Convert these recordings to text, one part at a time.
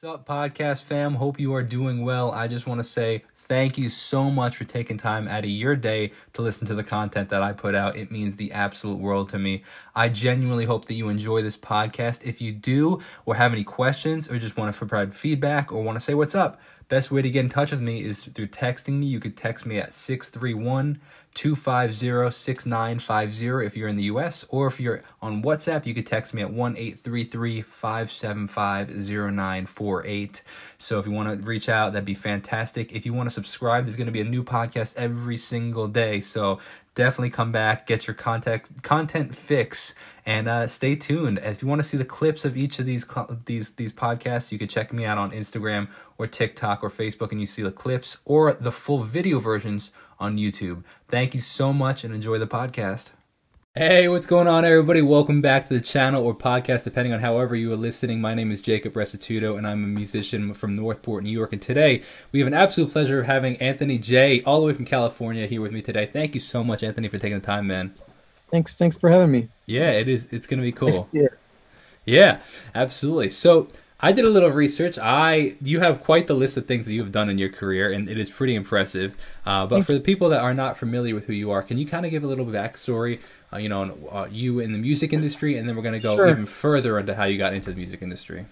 What's up, podcast fam? Hope you are doing well. I just want to say thank you so much for taking time out of your day to listen to the content that I put out. It means the absolute world to me. I genuinely hope that you enjoy this podcast. If you do, or have any questions, or just want to provide feedback, or want to say what's up, best way to get in touch with me is through texting me. You could text me at 631 250 6950 if you're in the US, or if you're on WhatsApp, you could text me at 1 833 575 0948. So if you want to reach out, that'd be fantastic. If you want to subscribe, there's going to be a new podcast every single day. So definitely come back, get your contact content fix, and uh, stay tuned. If you want to see the clips of each of these these these podcasts, you can check me out on Instagram or TikTok or Facebook, and you see the clips or the full video versions on YouTube. Thank you so much and enjoy the podcast. Hey, what's going on, everybody? Welcome back to the channel or podcast, depending on however you are listening. My name is Jacob Restituto, and I'm a musician from Northport, New York. And today we have an absolute pleasure of having Anthony J, all the way from California, here with me today. Thank you so much, Anthony, for taking the time, man. Thanks, thanks for having me. Yeah, it is. It's gonna be cool. Yeah, absolutely. So I did a little research. I you have quite the list of things that you've done in your career, and it is pretty impressive. Uh, but for the people that are not familiar with who you are, can you kind of give a little backstory? Uh, you know, uh, you in the music industry, and then we're going to go sure. even further into how you got into the music industry.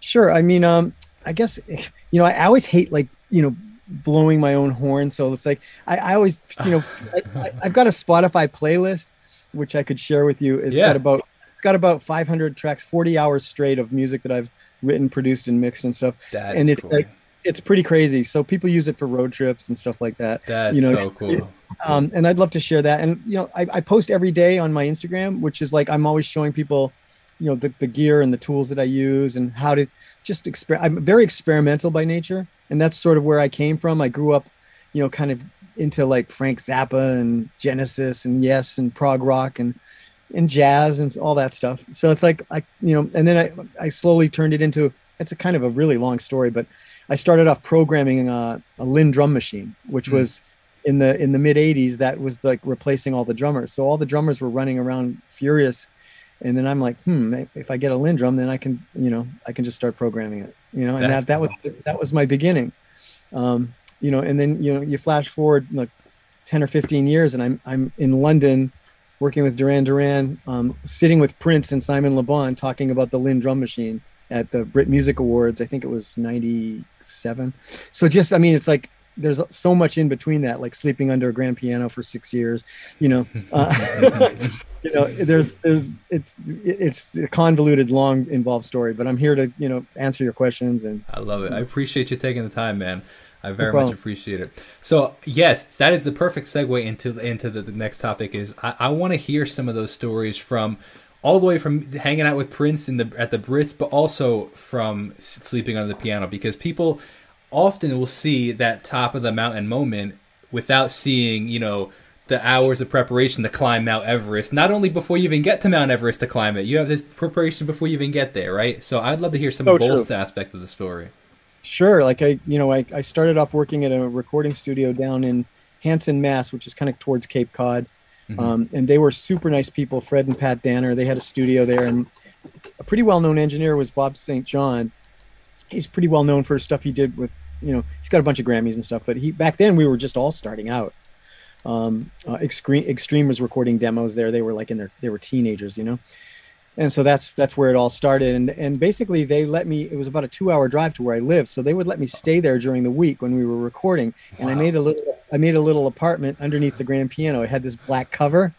Sure. I mean, um, I guess you know, I always hate like you know blowing my own horn. So it's like I, I always you know I, have got a Spotify playlist which I could share with you. It's yeah. got about it's got about 500 tracks, 40 hours straight of music that I've written, produced, and mixed and stuff. That and it's cool. like it's pretty crazy. So people use it for road trips and stuff like that. That's you know, so cool. Um, and I'd love to share that. And you know, I, I post every day on my Instagram, which is like I'm always showing people, you know, the, the gear and the tools that I use and how to just exper. I'm very experimental by nature, and that's sort of where I came from. I grew up, you know, kind of into like Frank Zappa and Genesis and Yes and prog rock and and jazz and all that stuff. So it's like I, you know, and then I I slowly turned it into. It's a kind of a really long story, but I started off programming a, a Linn drum machine, which mm. was in the in the mid 80s that was like replacing all the drummers so all the drummers were running around furious and then i'm like hmm if i get a Linn drum then i can you know i can just start programming it you know and That's that that was that was my beginning um you know and then you know you flash forward like 10 or 15 years and i'm i'm in london working with duran duran um, sitting with prince and simon le bon talking about the Linn drum machine at the brit music awards i think it was 97 so just i mean it's like there's so much in between that, like sleeping under a grand piano for six years, you know, uh, you know, there's, there's, it's, it's a convoluted, long, involved story, but I'm here to, you know, answer your questions. And I love it. I appreciate you taking the time, man. I very no much appreciate it. So yes, that is the perfect segue into into the, the next topic. Is I, I want to hear some of those stories from all the way from hanging out with Prince in the at the Brits, but also from sleeping under the piano because people often will see that top of the mountain moment without seeing, you know, the hours of preparation to climb Mount Everest. Not only before you even get to Mount Everest to climb it, you have this preparation before you even get there, right? So I'd love to hear some of oh, both aspect of the story. Sure. Like I, you know, I, I started off working at a recording studio down in Hanson, Mass, which is kind of towards Cape Cod. Mm-hmm. Um, and they were super nice people, Fred and Pat Danner. They had a studio there, and a pretty well-known engineer was Bob St. John. He's pretty well known for stuff he did with you know he's got a bunch of Grammys and stuff. But he back then we were just all starting out. Um, uh, Extreme Extreme was recording demos there. They were like in their they were teenagers, you know. And so that's that's where it all started. And and basically they let me. It was about a two hour drive to where I live, so they would let me stay there during the week when we were recording. And wow. I made a little I made a little apartment underneath the grand piano. It had this black cover,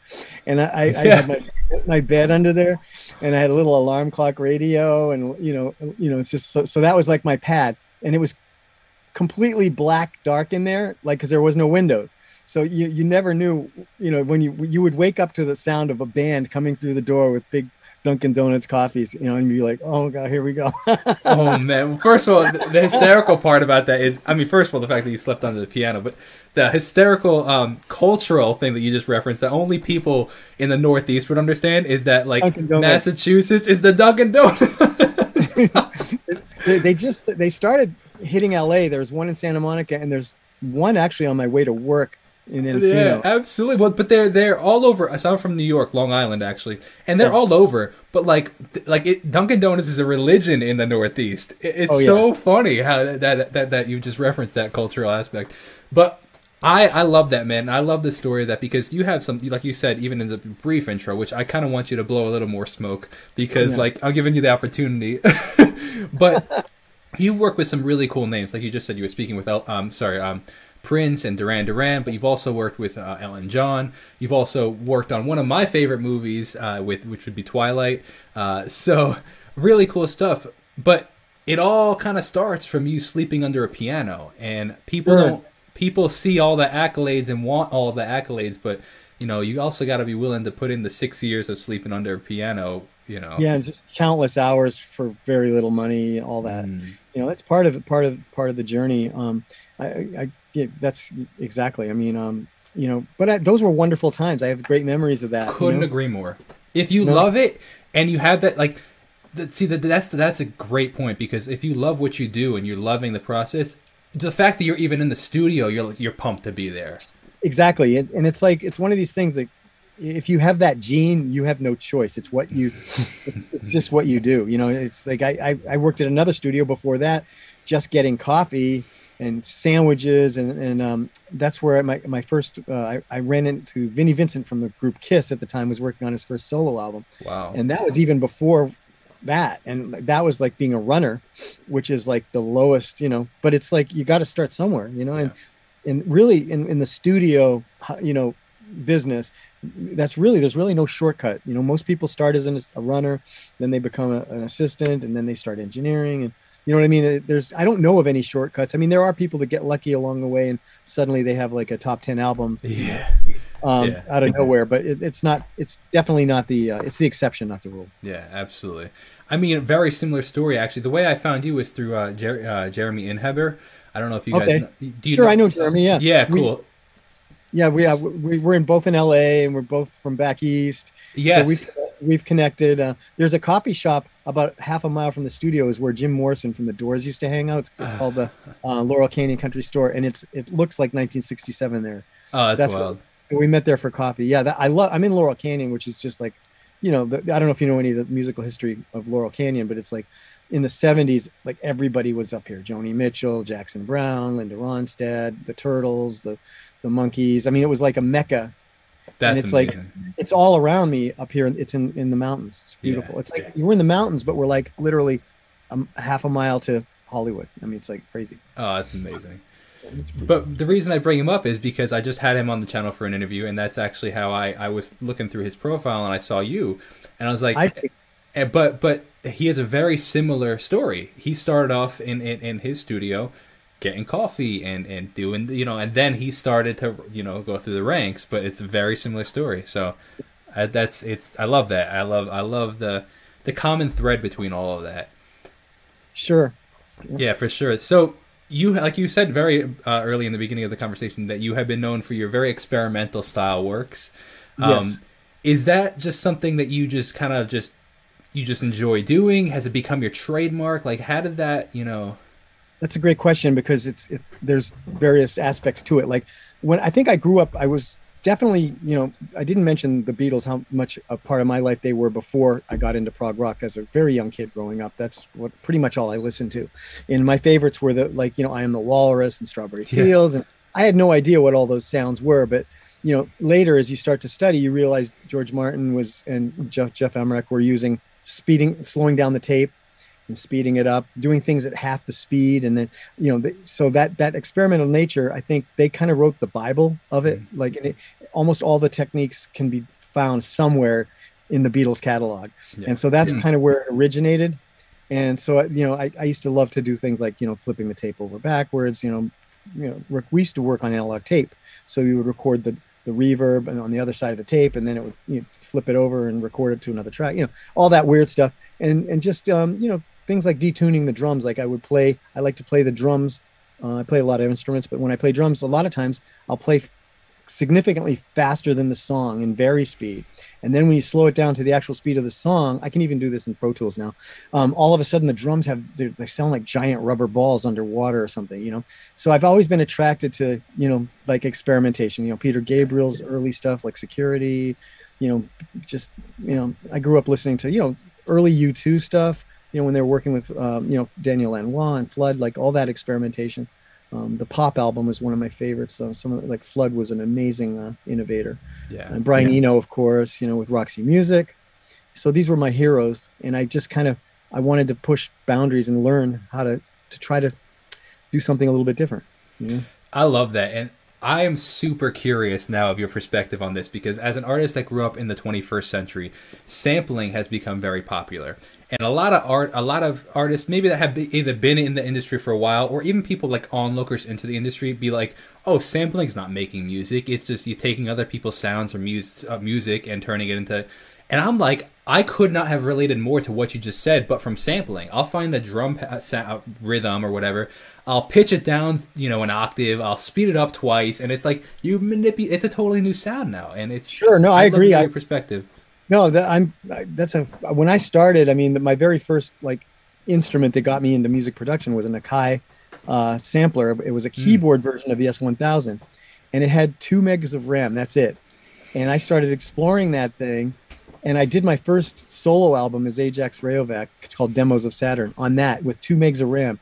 and I, I, I had my my bed under there, and I had a little alarm clock radio, and you know you know it's just so, so that was like my pad, and it was completely black dark in there like because there was no windows so you, you never knew you know when you you would wake up to the sound of a band coming through the door with big Dunkin' Donuts coffees, you know, and be like, "Oh god, here we go." oh man! First of all, the, the, hysterical part about that is, I mean, first of all, the fact that you slept under the piano, but the hysterical um, cultural thing that you just referenced that only people in the Northeast would understand is that like Massachusetts is the Dunkin' Donuts. they, they just they started hitting LA. There's one in Santa Monica, and there's one actually on my way to work in Encino. Yeah, absolutely. Well, but they're they're all over. So I'm from New York, Long Island, actually, and they're all over. But like, like it, Dunkin' Donuts is a religion in the Northeast. It, it's Oh, yeah. so funny how that, that that you just referenced that cultural aspect. But I I love that man. I love the story of that because you have some, like you said, even in the brief intro, which I kind of want you to blow a little more smoke because Yeah. like I'm giving you the opportunity, but. You've worked with some really cool names, like you just said. You were speaking with, El- um, sorry, um, Prince and Duran Duran, but you've also worked with uh, Elton John. You've also worked on one of my favorite movies, uh, with which would be Twilight. Uh, so really cool stuff. But it all kind of starts from you sleeping under a piano, and people Sure. don't. People see all the accolades and want all the accolades, but you know you also got to be willing to put in the six years of sleeping under a piano. You know. Yeah, just countless hours for very little money, all that. Mm. You know, that's part of part of part of the journey. Um, I, I, I yeah, that's exactly. I mean, um, you know, but I, those were wonderful times. I have great memories of that. couldn't know? agree more. If you No. love it and you have that, like, that, see that that's that's a great point because if you love what you do and you're loving the process, the fact that you're even in the studio, you're you're pumped to be there. exactly and, and it's like it's one of these things that if you have that gene you have no choice it's what you it's, it's just what you do you know it's like I, I i worked at another studio before that just getting coffee and sandwiches and and um that's where my my first uh, I, I ran into vinnie vincent from the group kiss at the time was working on his first solo album Wow. and that was even before that and that was like being a runner which is like the lowest you know but it's like you got to start somewhere you know and and really in, in the studio you know business that's really there's really no shortcut you know most people start as an, a runner then they become a, an assistant and then they start engineering and you know what i mean there's i don't know of any shortcuts i mean there are people that get lucky along the way and suddenly they have like a top 10 album yeah. um, Yeah. out of nowhere but it, it's not it's definitely not the uh, it's the exception not the rule Yeah, absolutely. I mean, a very similar story actually. The way I found you was through uh, Jer- uh, Jeremy Inheber. I don't know if you Okay. guys know, do you sure i know jeremy yeah Yeah, We- cool. yeah we, uh, we we're in both in la and we're both from back east yes. So we've we've connected. Uh, there's a coffee shop about half a mile from the studio is where Jim Morrison from the Doors used to hang out. It's, it's called the uh, Laurel Canyon Country Store, and it's it looks like 1967 there. oh, that's, that's wild. So we met there for coffee. Yeah, that, I love. I'm in Laurel Canyon, which is just like, you know, the, I don't know if you know any of the musical history of Laurel Canyon, but it's like in the 70s, like everybody was up here: Joni Mitchell, Jackson Browne, Linda Ronstadt, the Turtles, the the Monkees. I mean, it was like a mecca That's it's like- amazing. it's all around me up here. It's in in the mountains. It's Yeah. beautiful. It's like you're in the mountains, but we're like literally a half a mile to Hollywood. I mean, it's like crazy. oh, that's amazing. But the reason I bring him up is because I just had him on the channel for an interview, and that's actually how I, I was looking through his profile and I saw you, and I was like, I see. eh, but but he has a very similar story. He started off in, in, in his studio, getting coffee and, and doing you know, and then he started to you know go through the ranks. But it's a very similar story. So uh, that's it's I love that. I love I love the the common thread between all of that. Sure. Yeah, for sure. So you, like you said very uh, early in the beginning of the conversation, that you have been known for your very experimental style works. Um, Yes. Is that just something that you just kind of just you just enjoy doing? Has it become your trademark? Like, how did that, you know? That's a great question because it's it's there's various aspects to it. Like when I think I grew up, I was definitely you know I didn't mention the Beatles how much a part of my life they were before I got into prog rock as a very young kid growing up. That's what pretty much all I listened to, and my favorites were the like you know I am the Walrus and Strawberry Yeah. Fields, and I had no idea what all those sounds were, but you know later as you start to study, you realize George Martin was and Jeff Geoff Emerick were using speeding slowing down the tape and speeding it up, doing things at half the speed, and then you know, the, so that that experimental nature, I think they kind of wrote the Bible of it. Like, and it, almost all the techniques can be found somewhere in the Beatles catalog, Yeah. and so that's Mm. kind of where it originated. And so, uh, you know, I, I used to love to do things like you know, flipping the tape over backwards. You know, you know, we used to work on analog tape, so you would record the the reverb and on the other side of the tape, and then it would you know, flip it over and record it to another track. You know, all that weird stuff, and and just um, you know things like detuning the drums. Like I would play, I like to play the drums. Uh, I play a lot of instruments, but when I play drums, a lot of times I'll play significantly faster than the song in vari speed. And then when you slow it down to the actual speed of the song, I can even do this in Pro Tools now. Um, all of a sudden, the drums have they sound like giant rubber balls underwater or something, you know. So I've always been attracted to you know like experimentation. You know, Peter Gabriel's early stuff like Security. You know, just you know, I grew up listening to you know early U2 stuff. You know, when they were working with um, you know Daniel Lanois and Flood, like all that experimentation. Um, the pop album is one of my favorites. So some of, like Flood was an amazing uh, innovator. Yeah. And Brian yeah. Eno, of course, you know, with Roxy Music. So these were my heroes, and I just kind of I wanted to push boundaries and learn how to to try to do something a little bit different. You know? I love that, and I am super curious now of your perspective on this because as an artist that grew up in the 21st century, sampling has become very popular. And a lot of art a lot of artists maybe that have either been in the industry for a while or even people like onlookers into the industry be like oh sampling's not making music. It's just you taking other people's sounds or music, uh, music and turning it into and i'm like i could not have related more to what you just said but from sampling i'll find the drum uh, rhythm or whatever i'll pitch it down you know an octave i'll speed it up twice and it's like you manipulate it's a totally new sound now and it's sure no i, I agree your perspective no, that I'm. That's a. When I started, I mean, my very first like instrument that got me into music production was an Akai uh, sampler. It was a hmm. keyboard mm. version of the S1000, and it had two megas of RAM. That's it. And I started exploring that thing, and I did my first solo album as Ajax Rayovac. It's called Demos of Saturn. On that with two megs of RAM.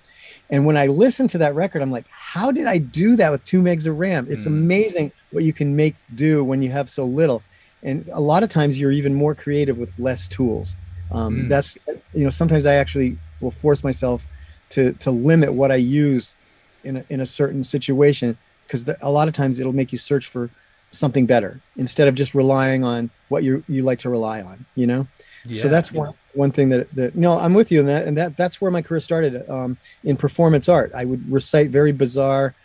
And when I listen to that record, I'm like, how did I do that with two megs of RAM? It's mm. amazing what you can make do when you have so little and a lot of times you're even more creative with less tools um, mm. that's you know sometimes i actually will force myself to to limit what i use in a, in a certain situation because a lot of times it'll make you search for something better instead of just relying on what you you like to rely on you know yeah. so that's one one thing that that know i'm with you in that and that that's where my career started um, in performance art i would recite very bizarre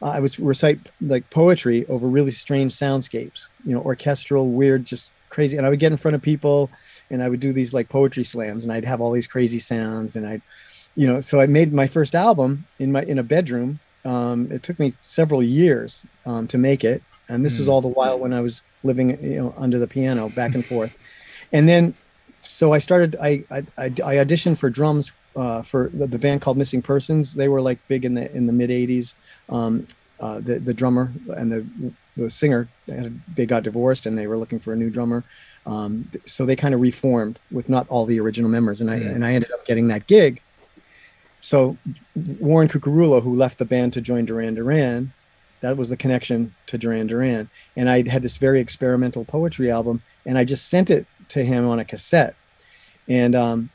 uh, I would recite like poetry over really strange soundscapes, you know, orchestral, weird, just crazy. And I would get in front of people and I would do these like poetry slams and I'd have all these crazy sounds and I'd, you know, so I made my first album in my, in a bedroom. Um, it took me several years um, to make it. And this mm. was all the while when I was living, you know, under the piano back and forth. And then, so I started, I, I, I auditioned for drums uh, for the, the, band called Missing Persons. They were like big in the in the mid '80s. Um, uh, the the drummer and the the singer they got divorced and they were looking for a new drummer. Um, so they kind of reformed with not all the original members, and I mm. and I ended up getting that gig. So Warren Cuccurullo, who left the band to join Duran Duran, that was the connection to Duran Duran. And I had this very experimental poetry album, and I just sent it to him on a cassette. And um,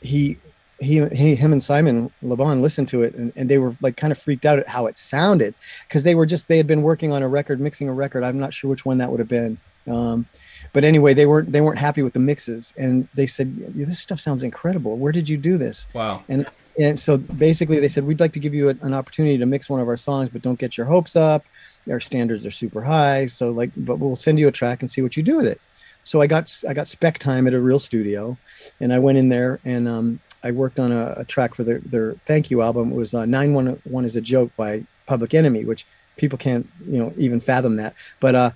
he he, he him and Simon Le Bon listened to it and, and they were like kind of freaked out at how it sounded because they were just they had been working on a record mixing a record. I'm not sure which one that would have been. Um, but anyway they weren't they weren't happy with the mixes and they said this stuff sounds incredible. Where did you do this? Wow. And and so basically they said we'd like to give you a, an opportunity to mix one of our songs but don't get your hopes up. Our standards are super high. So like but we'll send you a track and see what you do with it so I got I got spec time at a real studio, and I went in there and um, I worked on a, a track for their, their thank you album. It was uh, 911 is a joke by Public Enemy, which people can't, you know, even fathom that. But uh,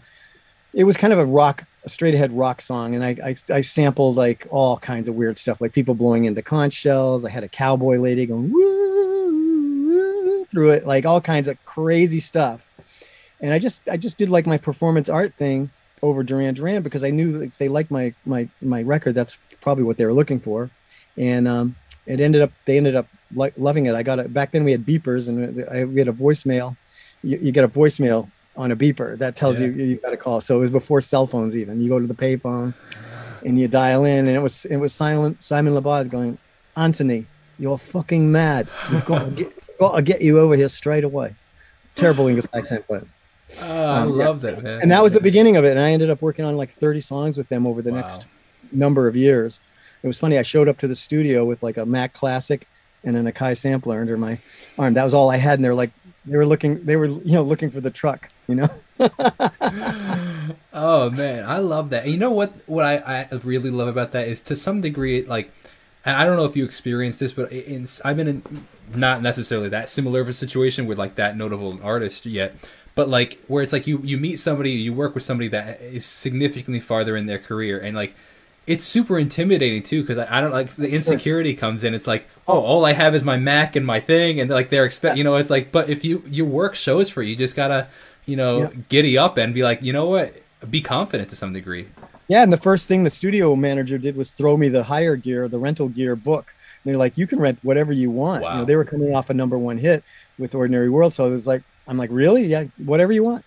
it was kind of a rock, a straight ahead rock song. And I, I, I sampled like all kinds of weird stuff, like people blowing into conch shells. I had a cowboy lady going woo, through it, like all kinds of crazy stuff. And I just, I just did like my performance art thing over Duran Duran because I knew that they liked my, my, my record, that's probably what they were looking for and um, it ended up they ended up like loving it. I got it back then. We had beepers, and I, we had a voicemail. You, you, get a voicemail on a beeper that tells yeah. you you got a call. So it was before cell phones even. You go to the payphone, and you dial in, and it was it was silent. Simon Bon going, Anthony, you're fucking mad. We've got to get, got to get you over here straight away. Terrible English accent, but. Oh, I um, love yeah. that, man. And that was the beginning of it. And I ended up working on like 30 songs with them over the wow. next number of years it was funny. I showed up to the studio with like a Mac Classic and an Akai sampler under my arm. That was all I had, and they're like, they were looking, they were you know looking for the truck, you know. oh man, I love that. And you know what? What I, I really love about that is to some degree, like, and I don't know if you experienced this, but in, I've been in not necessarily that similar of a situation with like that notable artist yet, but like where it's like you you meet somebody, you work with somebody that is significantly farther in their career, and like it's super intimidating too because I, I, don't like the insecurity comes in. It's like, oh. oh, all I have is my Mac and my thing, and like they're expect, you know, it's like, but if you your work shows for you, you just gotta, you know, yeah. giddy up and be like, you know what, be confident to some degree. Yeah, and the first thing the studio manager did was throw me the hire gear, the rental gear book. And they're like, you can rent whatever you want. Wow. You know, they were coming off a number one hit with Ordinary World, so it was like, I'm like, really? Yeah, whatever you want.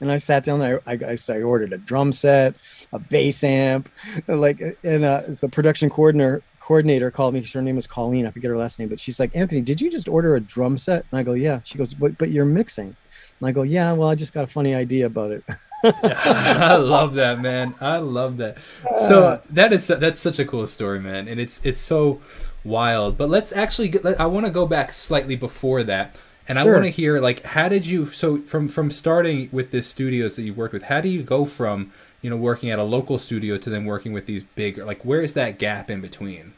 And I sat down. I, I, I ordered a drum set, a bass amp, like, and uh, the production coordinator coordinator called me. Her name was Colleen. I forget her last name, but she's like, Anthony, did you just order a drum set? And I go, yeah. She goes, but but you're mixing. And I go, yeah. Well, I just got a funny idea about it. I love that, man. I love that. So that is that's such a cool story, man, and it's it's so wild. But let's actually get. I want to go back slightly before that and I sure. want to hear like how did you so from from starting with this studios that you worked with, how do you go from you know working at a local studio to then working with these big like where is that gap in between?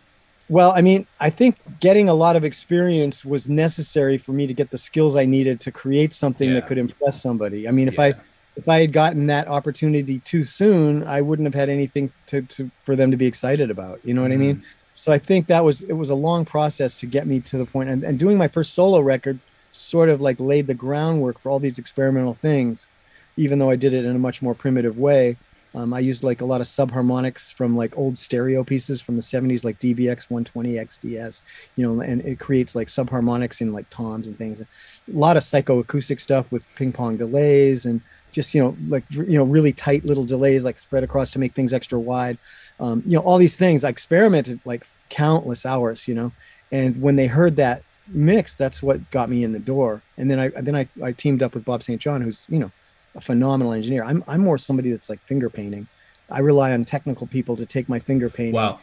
Well, I mean, I think getting a lot of experience was necessary for me to get the skills I needed to create something yeah. that could impress somebody. I mean, if yeah. I if I had gotten that opportunity too soon, I wouldn't have had anything to, to for them to be excited about. You know what mm. I mean? Mm-hmm. So I think that was it was a long process to get me to the point. And, and doing my first solo record sort of like laid the groundwork for all these experimental things, even though I did it in a much more primitive way. Um, I used like a lot of subharmonics from like old stereo pieces from the 70s, like DBX 120 XDS, you know, and it creates like subharmonics in like toms and things. A lot of psychoacoustic stuff with ping pong delays and just, you know, like, you know, really tight little delays like spread across to make things extra wide. Um, you know, all these things I experimented like countless hours, you know, and when they heard that mix, that's what got me in the door. And then I then I, I teamed up with Bob St. John, who's you know a phenomenal engineer. I'm I'm more somebody that's like finger painting. I rely on technical people to take my finger painting wow.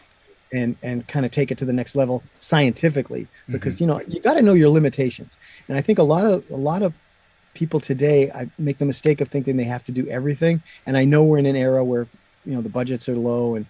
and and kind of take it to the next level scientifically because mm-hmm. you know you got to know your limitations. And I think a lot of a lot of people today I make the mistake of thinking they have to do everything. And I know we're in an era where you know the budgets are low and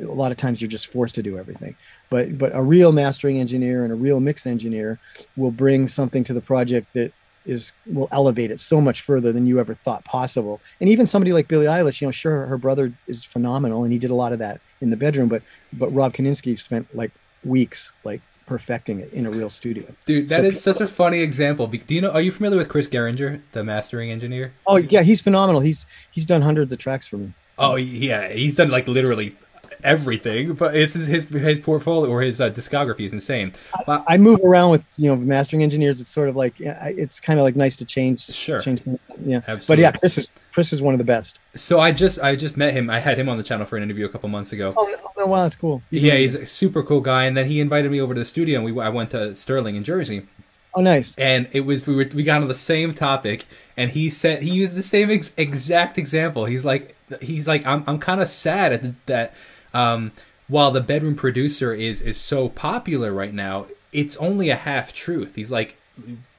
a lot of times you're just forced to do everything. But but a real mastering engineer and a real mix engineer will bring something to the project that is will elevate it so much further than you ever thought possible. And even somebody like billie eilish you know sure her brother is phenomenal and he did a lot of that in the bedroom but but rob kinelski spent like weeks like perfecting it in a real studio. Dude that so, is such a funny example. Do you know are you familiar with chris gehringer the mastering engineer? Oh yeah he's phenomenal. He's he's done hundreds of tracks for me. Oh yeah, he's done like literally everything, but it's his his, his portfolio or his uh, discography is insane. I, I, move around with you know mastering engineers. It's sort of like it's kind of like nice to change. Sure. Change. Yeah. Absolutely. But yeah, Chris is Chris is one of the best. So I just I just met him. I had him on the channel for an interview a couple months ago. Oh, oh wow, that's cool. He's yeah, amazing. he's a super cool guy. And then he invited me over to the studio, and we I went to Sterling in Jersey. Oh, nice. And it was we were we got on the same topic, and he said he used the same ex- exact example. He's like he's like I'm I'm kind of sad at the, that um while the bedroom producer is is so popular right now, it's only a half truth. He's like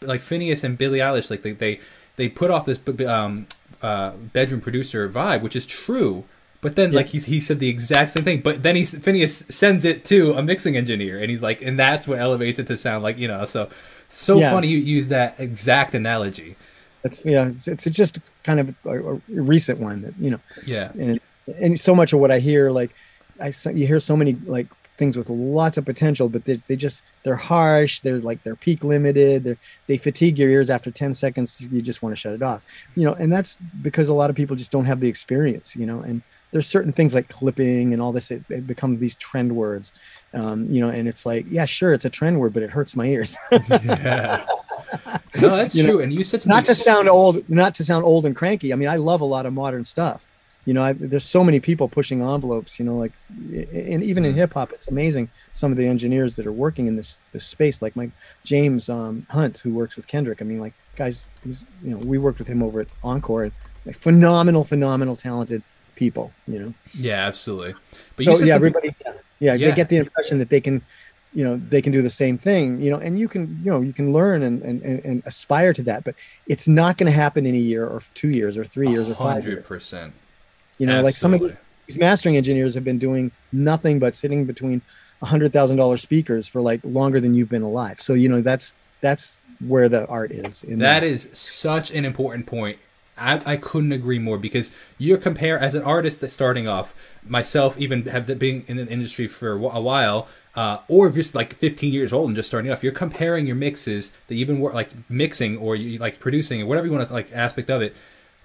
like Finneas and Billie Eilish, like they they, they put off this um, uh, bedroom producer vibe, which is true. But then, yeah. like he he said the exact same thing. But then he Finneas sends it to a mixing engineer, and he's like, and that's what elevates it to sound like you know. So so yes. funny you use that exact analogy. It's yeah, it's, it's just kind of a, a recent one that you know. Yeah, and and so much of what I hear like I you hear so many like things with lots of potential, but they, they just they're harsh. They're like they're peak limited. They they fatigue your ears after ten seconds. You just want to shut it off, you know. And that's because a lot of people just don't have the experience, you know. And there's certain things like clipping and all this. It, it become these trend words, um, you know. And it's like, yeah, sure, it's a trend word, but it hurts my ears. yeah. No, that's true. Know, and you said not to sound old, not to sound old and cranky. I mean, I love a lot of modern stuff you know I, there's so many people pushing envelopes you know like and even in mm-hmm. hip hop it's amazing some of the engineers that are working in this this space like my james um, hunt who works with kendrick. I mean like guys he's you know we worked with him over at encore and like, phenomenal phenomenal talented people you know? Yeah absolutely. But so, yeah everybody yeah, yeah, yeah. they get the impression that they can you know they can do the same thing you know and you can you know you can learn and and, and aspire to that but it's not going to happen in a year or two years or three years or five years. 100% you know, Absolutely. like some of these, these mastering engineers have been doing nothing but sitting between a hundred thousand dollar speakers for like longer than you've been alive. So you know that's that's where the art is. In that, that is such an important point. I, I couldn't agree more because you're compare as an artist that's starting off, myself even have been in the industry for a while, uh, or just like 15 years old and just starting off. You're comparing your mixes that you've been like mixing or you like producing or whatever you want to like aspect of it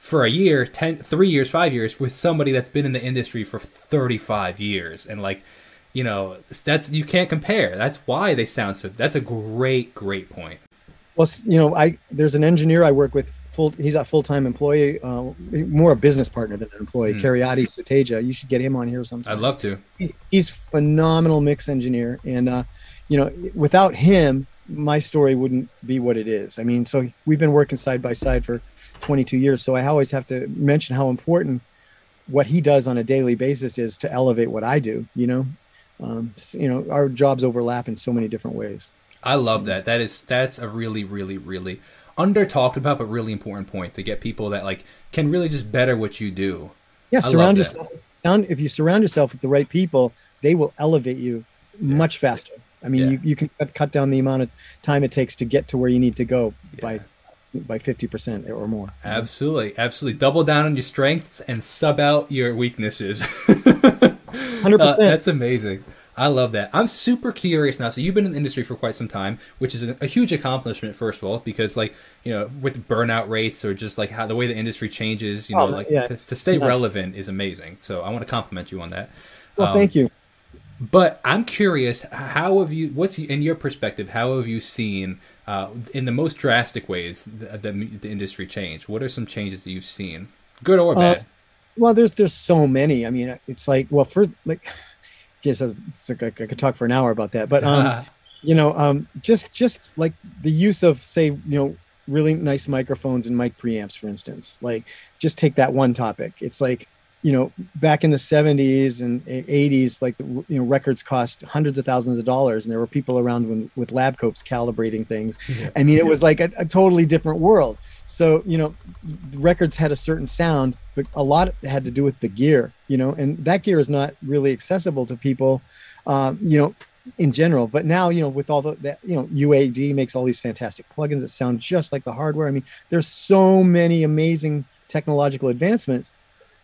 for a year, 10, three years, five years with somebody that's been in the industry for 35 years. And like you know that's you can't compare. That's why they sound so that's a great great point. Well you know i there's an engineer i work with full he's a full-time employee uh, more a business partner than an employee mm. Karyati Suteja you should get him on here sometime. I'd love to. He, he's phenomenal mix engineer. And uh, you know without him my story wouldn't be what it is. I mean so we've been working side by side for 22 years. So i always have to mention how important what he does on a daily basis is to elevate what i do you know? Um, you know our jobs overlap in so many different ways. I love that. That is that's a really really really under talked about but really important point to get people that like can really just better what you do. Yeah I surround yourself sound if you surround yourself with the right people they will elevate you yeah. much faster. I mean yeah. you, you can cut down the amount of time it takes to get to where you need to go yeah. by by 50% or more absolutely absolutely double down on your strengths and sub out your weaknesses 100%. Uh, that's amazing. I love that. I'm super curious now. So you've been in the industry for quite some time, which is a, a, huge accomplishment, first of all, because like you know, with burnout rates or just like how the way the industry changes, you know, oh, like yeah. to, to, stay relevant is amazing. So I want to compliment you on that. Well, um, thank you. But I'm curious, how have you? What's in your perspective? How have you seen, uh, in the most drastic ways, the, the, the, industry change? What are some changes that you've seen, good or uh, bad? Uh, well, there's there's so many. I mean, it's like well, for like, it's like I could talk for an hour about that, but um, you know, um, just just like the use of say, you know, really nice microphones and mic preamps, for instance. Like, just take that one topic. It's like you know, back in the 70s and 80s, like the you know records cost hundreds of thousands of dollars, and there were people around when, with lab coats calibrating things. Yeah. I mean, it was like a, a, totally different world. So you know, records had a certain sound, but a lot had to do with the gear. You know, and that gear is not really accessible to people. Um, you know, in general. But now, you know, with all the that, you know, UAD makes all these fantastic plugins that sound just like the hardware. I mean, there's so many amazing technological advancements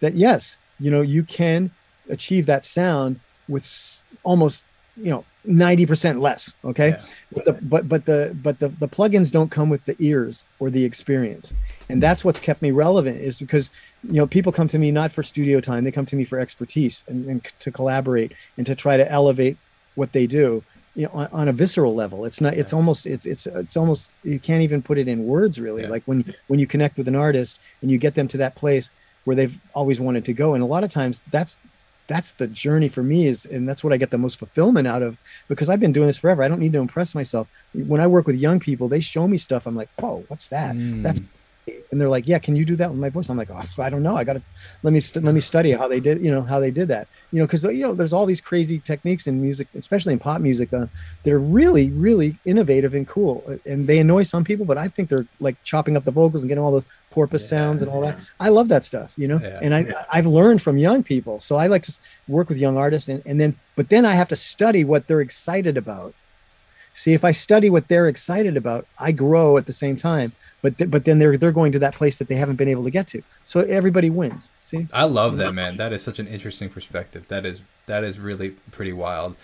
that yes, you know, you can achieve that sound with almost, you know, 90% less. Okay. Yeah. But the, but, but the, but the, the plugins don't come with the ears or the experience. And that's what's kept me relevant is because, you know, people come to me not for studio time. They come to me for expertise and, and to collaborate and to try to elevate what they do you know on, on, a visceral level it's not it's almost it's it's it's almost you can't even put it in words really yeah. like when when you connect with an artist and you get them to that place where they've always wanted to go. And a lot of times that's that's the journey for me is and that's what i get the most fulfillment out of because i've been doing this forever. I don't need to impress myself. When i work with young people they show me stuff. I'm like whoa what's that? Mm. that's and they're like, "Yeah, can you do that with my voice?" I'm like, "Oh, I don't know. I got to let me st- let me study how they did, you know, how they did that, you know, because you know, there's all these crazy techniques in music, especially in pop music, uh, that are really, really innovative and cool, and they annoy some people, but I think they're like chopping up the vocals and getting all the porpoise yeah, sounds and all that. I love that stuff, you know, yeah, and I yeah. I've learned from young people, so I like to work with young artists, and, and then but then I have to study what they're excited about See, if I study what they're excited about, I grow at the same time. But th- but then they're they're going to that place that they haven't been able to get to. So everybody wins. See, I love that man. That is such an interesting perspective. That is that is really pretty wild.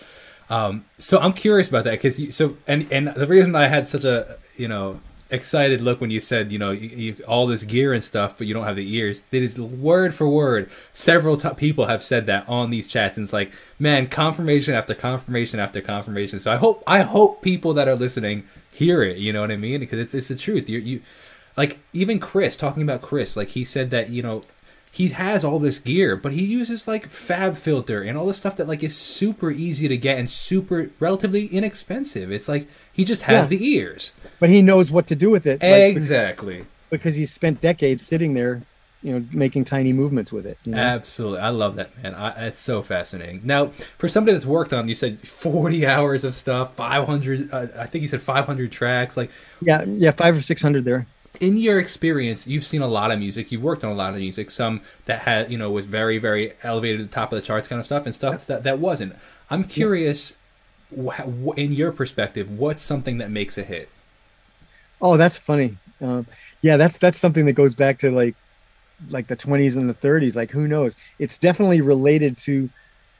Um, so I'm curious about that because so and and the reason I had such a you know excited look when you said, you know, you, you, all this gear and stuff, but you don't have the ears. It is word for word. Several t- people have said that on these chats, and it's like, man, confirmation after confirmation after confirmation. So I hope, I hope people that are listening hear it. You know what I mean? Because it's it's the truth. You you like even Chris talking about Chris, like he said that you know he has all this gear, but he uses like Fab Filter and all this stuff that like is super easy to get and super relatively inexpensive. It's like he just has yeah. the ears, but he knows what to do with it. Exactly, like, because he's spent decades sitting there, you know, making tiny movements with it. You know? Absolutely, I love that man. I, it's so fascinating. Now, for somebody that's worked on, you said forty hours of stuff, five hundred. Uh, I think you said five hundred tracks. Like, yeah, yeah, five or six hundred there in your experience, you've seen a lot of music. You've worked on a lot of music. Some that had, you know, was very, very elevated at the top of the charts, kind of stuff, and stuff that that wasn't. I'm curious, in your perspective, what's something that makes a hit? Oh, that's funny. Um, yeah, that's that's something that goes back to like like the 20s and the 30s. Like who knows? It's definitely related to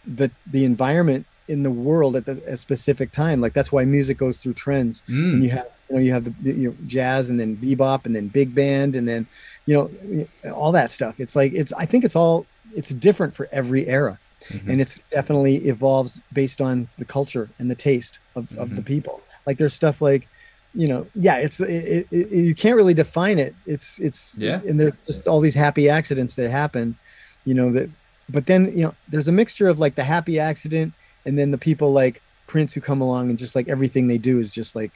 the the environment in the world at the, a specific time. Like that's why music goes through trends. Mm. And you have you know you have the you know, jazz and then bebop and then big band and then you know all that stuff. It's like it's I think it's all it's different for every era. Mhm. And it's definitely evolves based on the culture and the taste of, of the Mhm. people. Like there's stuff like, you know, yeah, it's it, it, it, you can't really define it. It's it's Yeah. and there's just all these happy accidents that happen, you know that. But then you know, there's a mixture of like the happy accident and then the people like Prince who come along and just like everything they do is just like,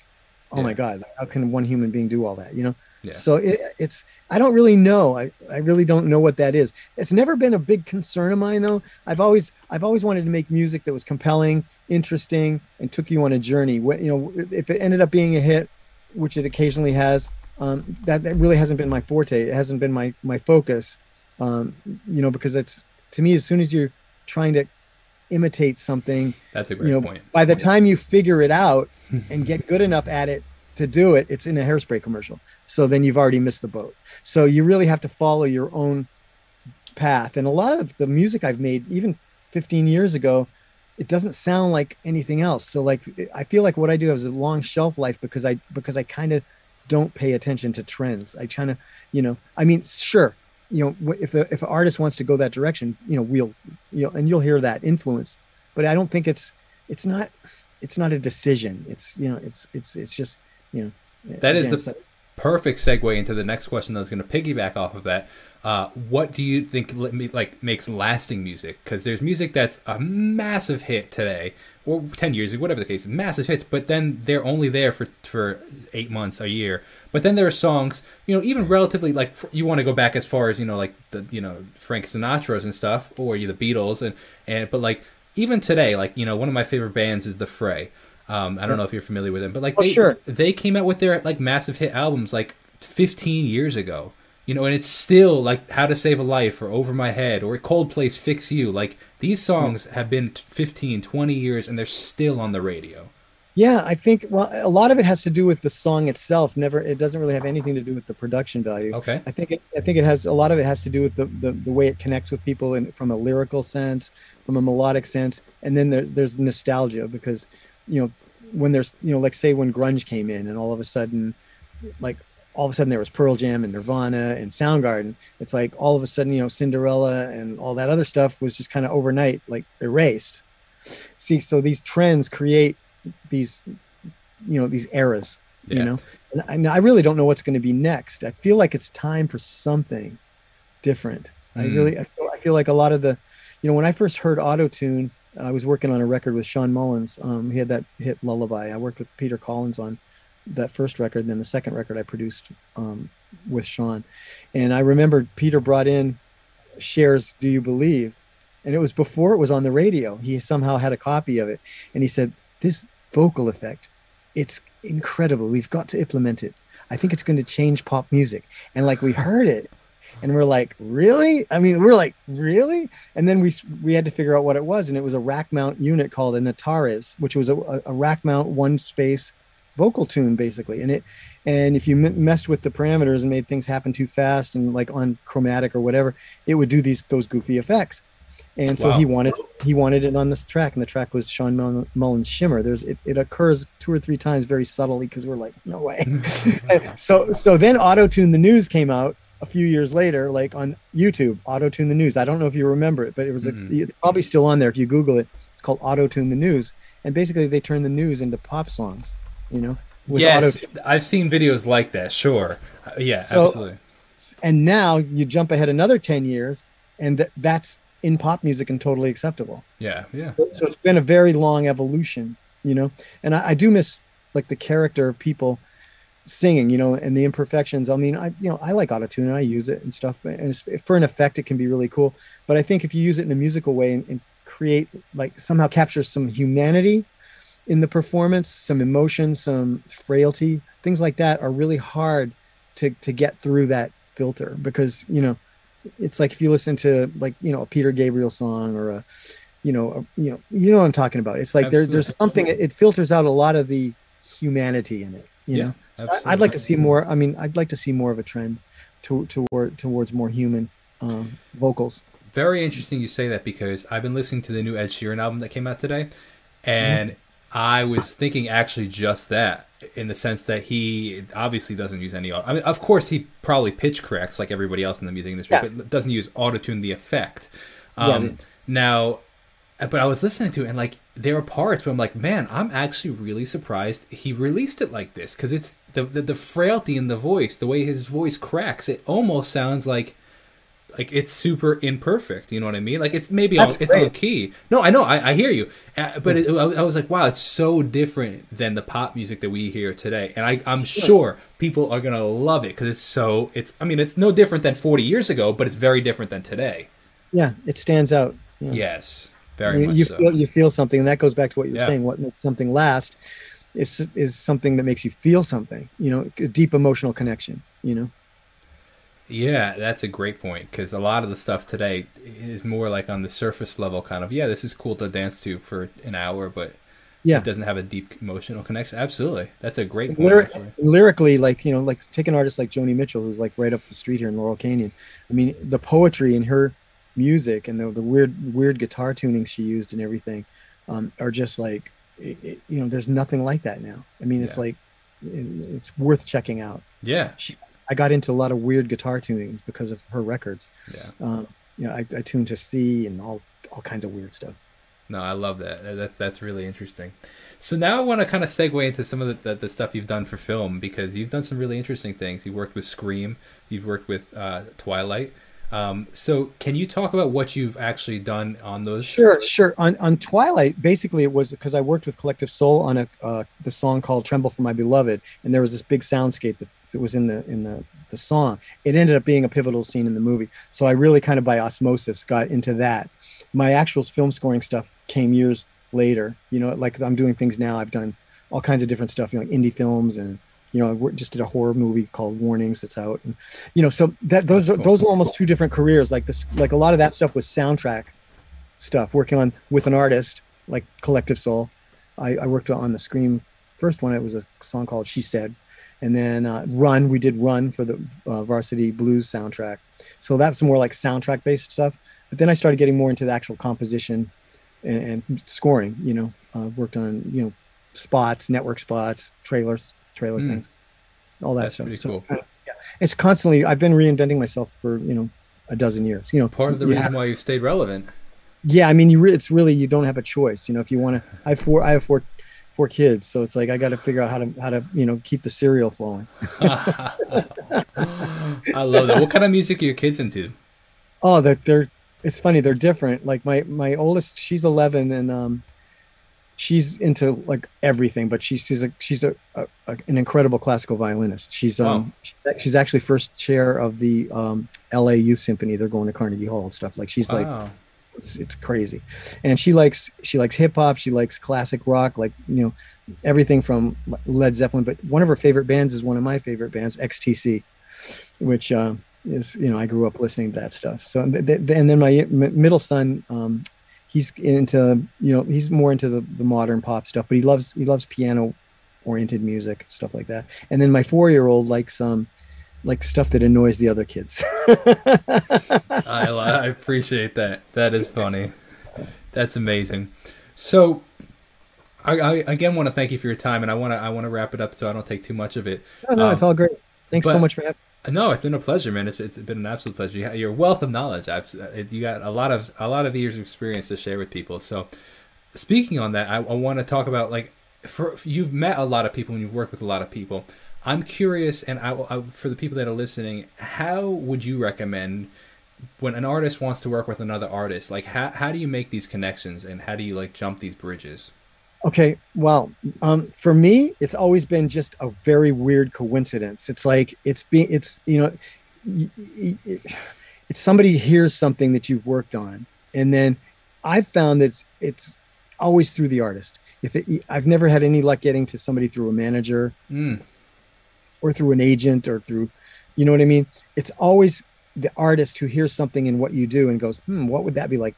oh my god, how can one human being do all that? You know. Yeah. So it, it's I don't really know. I, I really don't know what that is. It's never been a big concern of mine though. I've always I've always wanted to make music that was compelling, interesting, and took you on a journey. What you know, if it ended up being a hit, which it occasionally has, um, that that really hasn't been my forte. It hasn't been my my focus. Um, you know, because it's to me as soon as you're trying to imitate something, That's a great you know, point. by the time you figure it out mm-hmm. and get good enough at it to do it, it's in a hairspray commercial. So then you've already missed the boat. So you really have to follow your own path. And a lot of the music I've made, even 15 years ago, it doesn't sound like anything else. So like I feel like what I do has a long shelf life because I because I kind of don't pay attention to trends. I kind of, you know, I mean, sure, you know, if the if an artist wants to go that direction, you know, we'll, you know, and you'll hear that influence. But I don't think it's it's not it's not a decision. It's you know, it's it's it's just you know. That is the- perfect segue into the next question that was going to piggyback off of that. Uh, what do you think like makes lasting music? Because there's music that's a massive hit today, or ten years, ago, whatever the case, massive hits. But then they're only there for for eight months, a year. But then there are songs, you know, even relatively like you want to go back as far as you know, like the you know Frank Sinatra's and stuff, or you the Beatles, and and but like even today, like you know, one of my favorite bands is The Fray. Um, I don't know if you're familiar with them, but like Oh, they sure. they came out with their like massive hit albums like 15 years ago. You know, and it's still like How to Save a Life or Over My Head or Coldplay's Fix You. Like these songs have been 15, 20 years and they're still on the radio. Yeah, I think well, a lot of it has to do with the song itself. Never, it doesn't really have anything to do with the production value. Okay. I think it, I think it has a lot of it has to do with the, the, the way it connects with people in, from a lyrical sense, from a melodic sense, and then there's there's nostalgia because, you know, when there's you know like say when grunge came in and all of a sudden, like all of a sudden there was Pearl Jam and Nirvana and Soundgarden. It's like all of a sudden you know Cinderella and all that other stuff was just kind of overnight like erased. See, so these trends create these you know these eras Yeah. you know and I, and I really don't know what's going to be next i feel like it's time for something different i Mm. really I feel, I feel like a lot of the you know when i first heard auto tune i was working on a record with shawn mullins. Um, he had that hit lullaby. I worked with peter collins on that first record and then the second record i produced um, with shawn. And i remember peter brought in Cher's do you believe? And it was before it was on the radio. He somehow had a copy of it. And he said this vocal effect it's incredible. We've got to implement it. I think it's going to change pop music. And like we heard it and we're like really? I mean we're like really? And then we we had to figure out what it was and it was a rack mount unit called an Antares, which was a, a rack mount one space vocal tune basically. And it and if you m- messed with the parameters and made things happen too fast and like on chromatic or whatever it would do these those goofy effects. And so Wow. he wanted he wanted it on this track and the track was shawn Mull- mullins shimmer. There's it, it occurs two or three times very subtly because we're like no way. So so then auto tune the news came out a few years later like on youtube auto tune the news i don't know if you remember it but it was a, Mhm. it's probably still on there if you google it it's called auto tune the news and basically they turn the news into pop songs you know with yes, auto- I've seen videos like that. Sure. Uh, yeah, So- absolutely. and now you jump ahead another 10 years and th- that's in pop music and totally acceptable Yeah, yeah. so it's been a very long evolution you know and I, I do miss like the character of people singing you know and the imperfections. I mean i you know i like autotune and i use it and stuff and it's, for an effect it can be really cool. But i think if you use it in a musical way and, and create like somehow capture some humanity in the performance some emotion some frailty things like that are really hard to to get through that filter because you know it's like if you listen to like you know a peter gabriel song or a you know a, you know you know what i'm talking about. It's like there, there's something it, it filters out a lot of the humanity in it you Yeah. know Absolutely. I'd like to see more. I mean, I'd like to see more of a trend to, toward towards more human um, vocals. Very interesting you say that because I've been listening to the new Ed Sheeran album that came out today, and mm-hmm. I was thinking actually just that in the sense that he obviously doesn't use any. I mean, of course, he probably pitch corrects like everybody else in the music industry, yeah. but doesn't use auto tune the effect. Um, yeah. Now, but I was listening to it and like there are parts where I'm like, man, I'm actually really surprised he released it like this because it's the, the the frailty in the voice, the way his voice cracks. It almost sounds like like it's super imperfect. You know what I mean? Like it's maybe on, it's on key. No, I know, I, I hear you, uh, but it, I, was like, wow, it's so different than the pop music that we hear today, and I, I'm sure people are gonna love it because it's so. It's I mean, it's no different than 40 years ago, but it's very different than today. Yeah, it stands out. Yeah. Yes, very you, much. You so. feel you feel something, and that goes back to what you're yeah. saying. What makes something last is is something that makes you feel something. You know, a deep emotional connection. You know. Yeah, that's a great point because a lot of the stuff today is more like on the surface level, kind of. Yeah, this is cool to dance to for an hour, but yeah, it doesn't have a deep emotional connection. Absolutely, that's a great point. Lyric, lyrically, like you know, like take an artist like Joni Mitchell, who's like right up the street here in Laurel Canyon. I mean, the poetry in her music and the, the weird weird guitar tuning she used and everything um, are just like it, it, you know, there's nothing like that now. I mean, it's yeah. like it, it's worth checking out. Yeah, she I got into a lot of weird guitar tunings because of her records. Yeah. Um, you know, I, I tuned to C and all all kinds of weird stuff. No, I love that. That's that's really interesting. So now I want to kind of segue into some of the, the, the, stuff you've done for film because you've done some really interesting things. You worked with Scream, you've worked with uh, Twilight. Um, so can you talk about what you've actually done on those? Sure, sure. On on Twilight, basically it was because I worked with Collective Soul on a uh, the song called "Tremble for My Beloved," and there was this big soundscape that that was in the in the the song. It ended up being a pivotal scene in the movie. So I really kind of by osmosis got into that. My actual film scoring stuff came years later. You know, like I'm doing things now. I've done all kinds of different stuff, you know, like indie films and you know, I just did a horror movie called Warnings that's out, and you know, so that those are those are almost two different careers. Like this, like a lot of that stuff was soundtrack stuff. Working on with an artist like Collective Soul, I, I worked on the Scream first one. It was a song called She Said, and then uh, Run, we did Run for the uh, Varsity Blues soundtrack. So that's more like soundtrack based stuff. But then I started getting more into the actual composition and, and scoring. You know, uh, worked on you know spots, network spots, trailers, trailer mm. things, all that that's stuff. Pretty so, cool. yeah, it's constantly. I've been reinventing myself for you know a dozen years. You know, part of the reason have, why you've stayed relevant. Yeah, I mean, you re- it's really you don't have a choice. You know, if you want to, I have four, I have four four kids, so it's like I got to figure out how to how to you know keep the cereal flowing. I love that. What kind of music are your kids into? Oh, they're they're it's funny. They're different. Like my my oldest, she's eleven, and um, she's into like everything. But she, she's a she's a, a, a an incredible classical violinist. She's um wow. she's actually first chair of the um L.A. Youth Symphony. They're going to Carnegie Hall and stuff. Like she's wow. like it's it's crazy, and she likes she likes hip hop. She likes classic rock, like you know everything from Led Zeppelin. But one of her favorite bands is one of my favorite bands, XTC, which uh, is you know I grew up listening to that stuff. So and then my middle son, um, he's into you know he's more into the, the modern pop stuff, but he loves he loves piano oriented music stuff like that. And then my four year old likes um like stuff that annoys the other kids. I, I appreciate that. That is funny. That's amazing. So, I, I, again want to thank you for your time, and I want to I want to wrap it up so I don't take too much of it. No, no, um, it's all great. Thanks so much for having. No, it's been a pleasure, man. It's, it's been an absolute pleasure. You your wealth of knowledge. Uh, I've you got a lot of a lot of years of experience to share with people. So, speaking on that, I, I want to talk about like for you've met a lot of people and you've worked with a lot of people. I'm curious, and I, I, for the people that are listening, how would you recommend when an artist wants to work with another artist? Like, how how do you make these connections, and how do you like jump these bridges? Okay, well, um, for me, it's always been just a very weird coincidence. It's like it's being, it's you know, it's somebody hears something that you've worked on, and then I've found that it's, it's always through the artist. If it, I've never had any luck getting to somebody through a manager. Mm or through an agent or through, you know what I mean? It's always the artist who hears something in what you do and goes, hmm, what would that be like?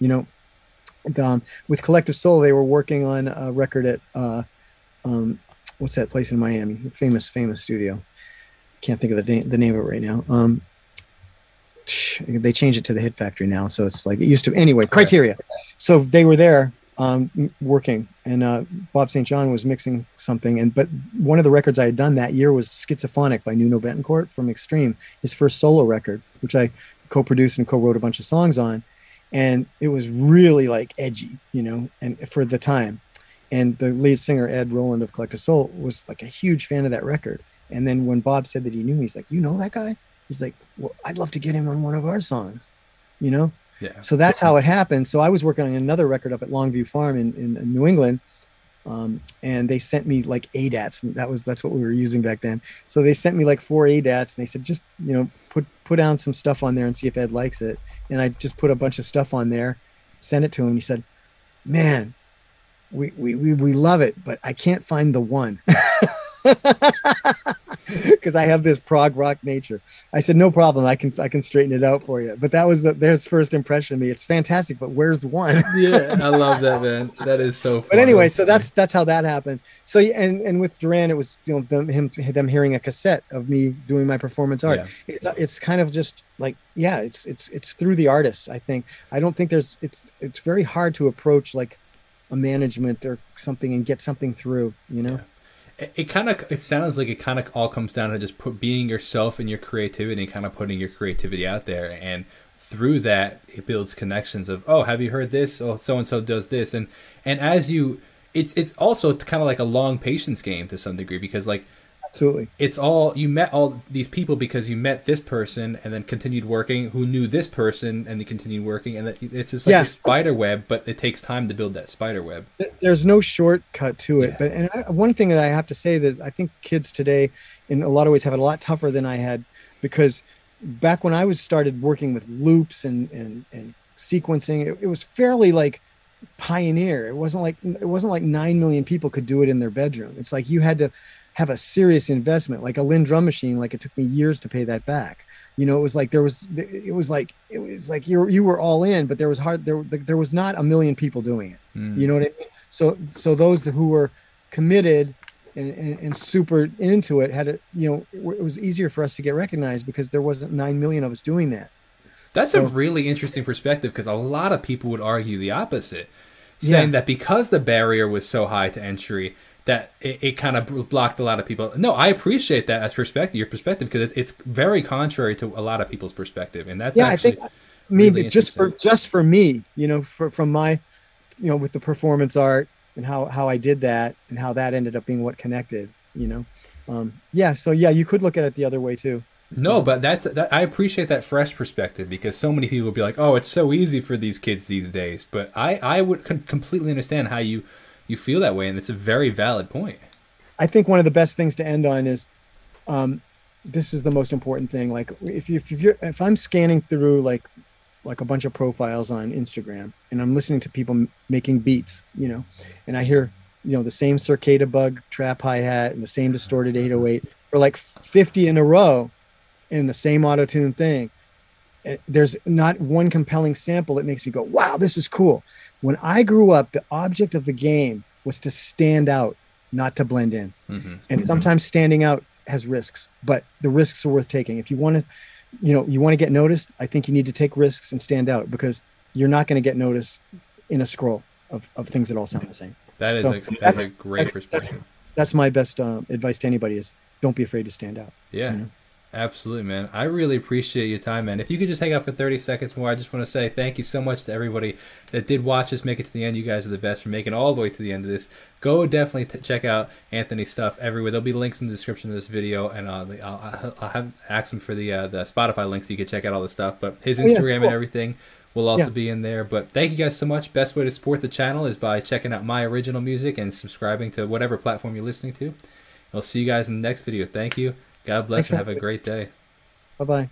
You know, um, with Collective Soul, they were working on a record at uh, um, what's that place in Miami? Famous, famous studio. Can't think of the name, the name of it right now. Um, they changed it to the Hit Factory now, so it's like it used to. Anyway, Criteria. So they were there um, working, and uh, Bob St. John was mixing something. And but one of the records I had done that year was Schizophonic by Nuno Bettencourt from Extreme, his first solo record, which I co-produced and co-wrote a bunch of songs on, and it was really like edgy, you know, and for the time. And the lead singer Ed Roland of Collective Soul was like a huge fan of that record. And then when Bob said that he knew me, he's like, "You know that guy?" He's like, "Well, I'd love to get him on one of our songs," you know. Yeah. So that's how it happened. So I was working on another record up at Longview Farm in, in, in New England, um, and they sent me like ADATs. That was that's what we were using back then. So they sent me like four ADATs, and they said just you know put put down some stuff on there and see if Ed likes it. And I just put a bunch of stuff on there, sent it to him. He said, "Man, we we we, we love it, but I can't find the one." because I have this prog rock nature. I said, no problem. I can I can straighten it out for you. But that was the, their first impression of me. It's fantastic, but where's the one? yeah, I love that man. That is so. But anyway, so that's that's how that happened. So and and with Duran, it was you know them him them hearing a cassette of me doing my performance art. Yeah. It, it's kind of just like yeah, it's it's it's through the artist. I think I don't think there's it's it's very hard to approach like a management or something and get something through. You know. Yeah it, kind of it sounds like it kind of all comes down to just put being yourself and your creativity and kind of putting your creativity out there. And through that it builds connections of oh have you heard this? Oh so and so does this. And and as you it's it's also kind of like a long patience game to some degree because like Absolutely. It's all you met all these people because you met this person and then continued working who knew this person and they continued working and it's just like yeah. a spider web, but it takes time to build that spider web. There's no shortcut to it. Yeah. But and I, one thing that I have to say is I think kids today, in a lot of ways, have it a lot tougher than I had because back when I was started working with loops and and and sequencing, it, it was fairly like pioneer. It wasn't like it wasn't like nine million people could do it in their bedroom. It's like you had to have a serious investment like a Linn drum machine like it took me years to pay that back you know it was like there was it was like it was like you you were all in but there was hard there there was not a million people doing it mm. you know what i mean so so those who were committed and, and, and, super into it had it you know it was easier for us to get recognized because there wasn't 9 million of us doing that that's so, a really interesting perspective because a lot of people would argue the opposite saying yeah. that because the barrier was so high to entry that it, it kind of blocked a lot of people. No, I appreciate that as perspective, your perspective, because it, it's very contrary to a lot of people's perspective, and that's yeah. I think, I mean, really just for just for me, you know, for, from my, you know, with the performance art and how how I did that and how that ended up being what connected, you know, um, yeah. So yeah, you could look at it the other way too. No, but that's that, I appreciate that fresh perspective because so many people would be like, "Oh, it's so easy for these kids these days." But I I would completely understand how you you feel that way, and it's a very valid point. I think one of the best things to end on is, um, this is the most important thing. Like if you if you're if I'm scanning through like like a bunch of profiles on Instagram and I'm listening to people making beats, you know, and I hear you know the same cicada bug trap hi hat and the same distorted 808 for like 50 in a row in the same auto tune thing. Eh, there's not one compelling sample that makes me go, wow, this is cool. When I grew up, the object of the game was to stand out, not to blend in. Mm-hmm. And sometimes standing out has risks, but the risks are worth taking. If you want to, you know, you want to get noticed, I think you need to take risks and stand out because you're not going to get noticed in a scroll of, of things that all sound the same. That is so a, that's, a great that's, perspective. That's, that's my best uh, advice to anybody is don't be afraid to stand out. Yeah. You know? Absolutely, man. I really appreciate your time, man. If you could just hang out for 30 seconds more, I just want to say thank you so much to everybody that did watch us make it to the end. You guys are the best for making all the way to the end of this. Go definitely t- check out Anthony's stuff everywhere. There'll be links in the description of this video, and uh, I'll, I'll, have ask him for the uh, the Spotify links so you can check out all the stuff. But his Instagram oh, yeah, cool. and everything will also yeah. be in there. But thank you guys so much. Best way to support the channel is by checking out my original music and subscribing to whatever platform you're listening to. I'll see you guys in the next video. Thank you. God bless Thanks and have a great day. Bye bye.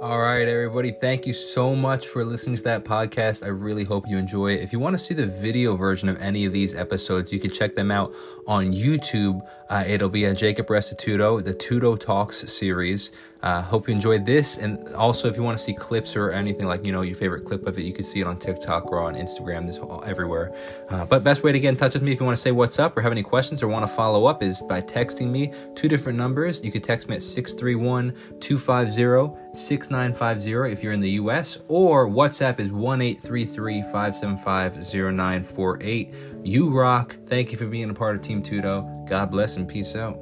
All right, everybody. Thank you so much for listening to that podcast. I really hope you enjoy it. If you want to see the video version of any of these episodes, you can check them out on YouTube. Uh, it'll be a Jacob Restituto, the Tudo Talks series. Uh, hope you enjoyed this. And also, if you want to see clips or anything like, you know, your favorite clip of it, you can see it on TikTok or on Instagram. This all, everywhere. Uh, but best way to get in touch with me if you want to say what's up or have any questions or want to follow up is by texting me two different numbers. You can text me at 631 250 6950 if you're in the US, or WhatsApp is 1 575 0948. You rock. Thank you for being a part of Team Tudo. God bless and peace out.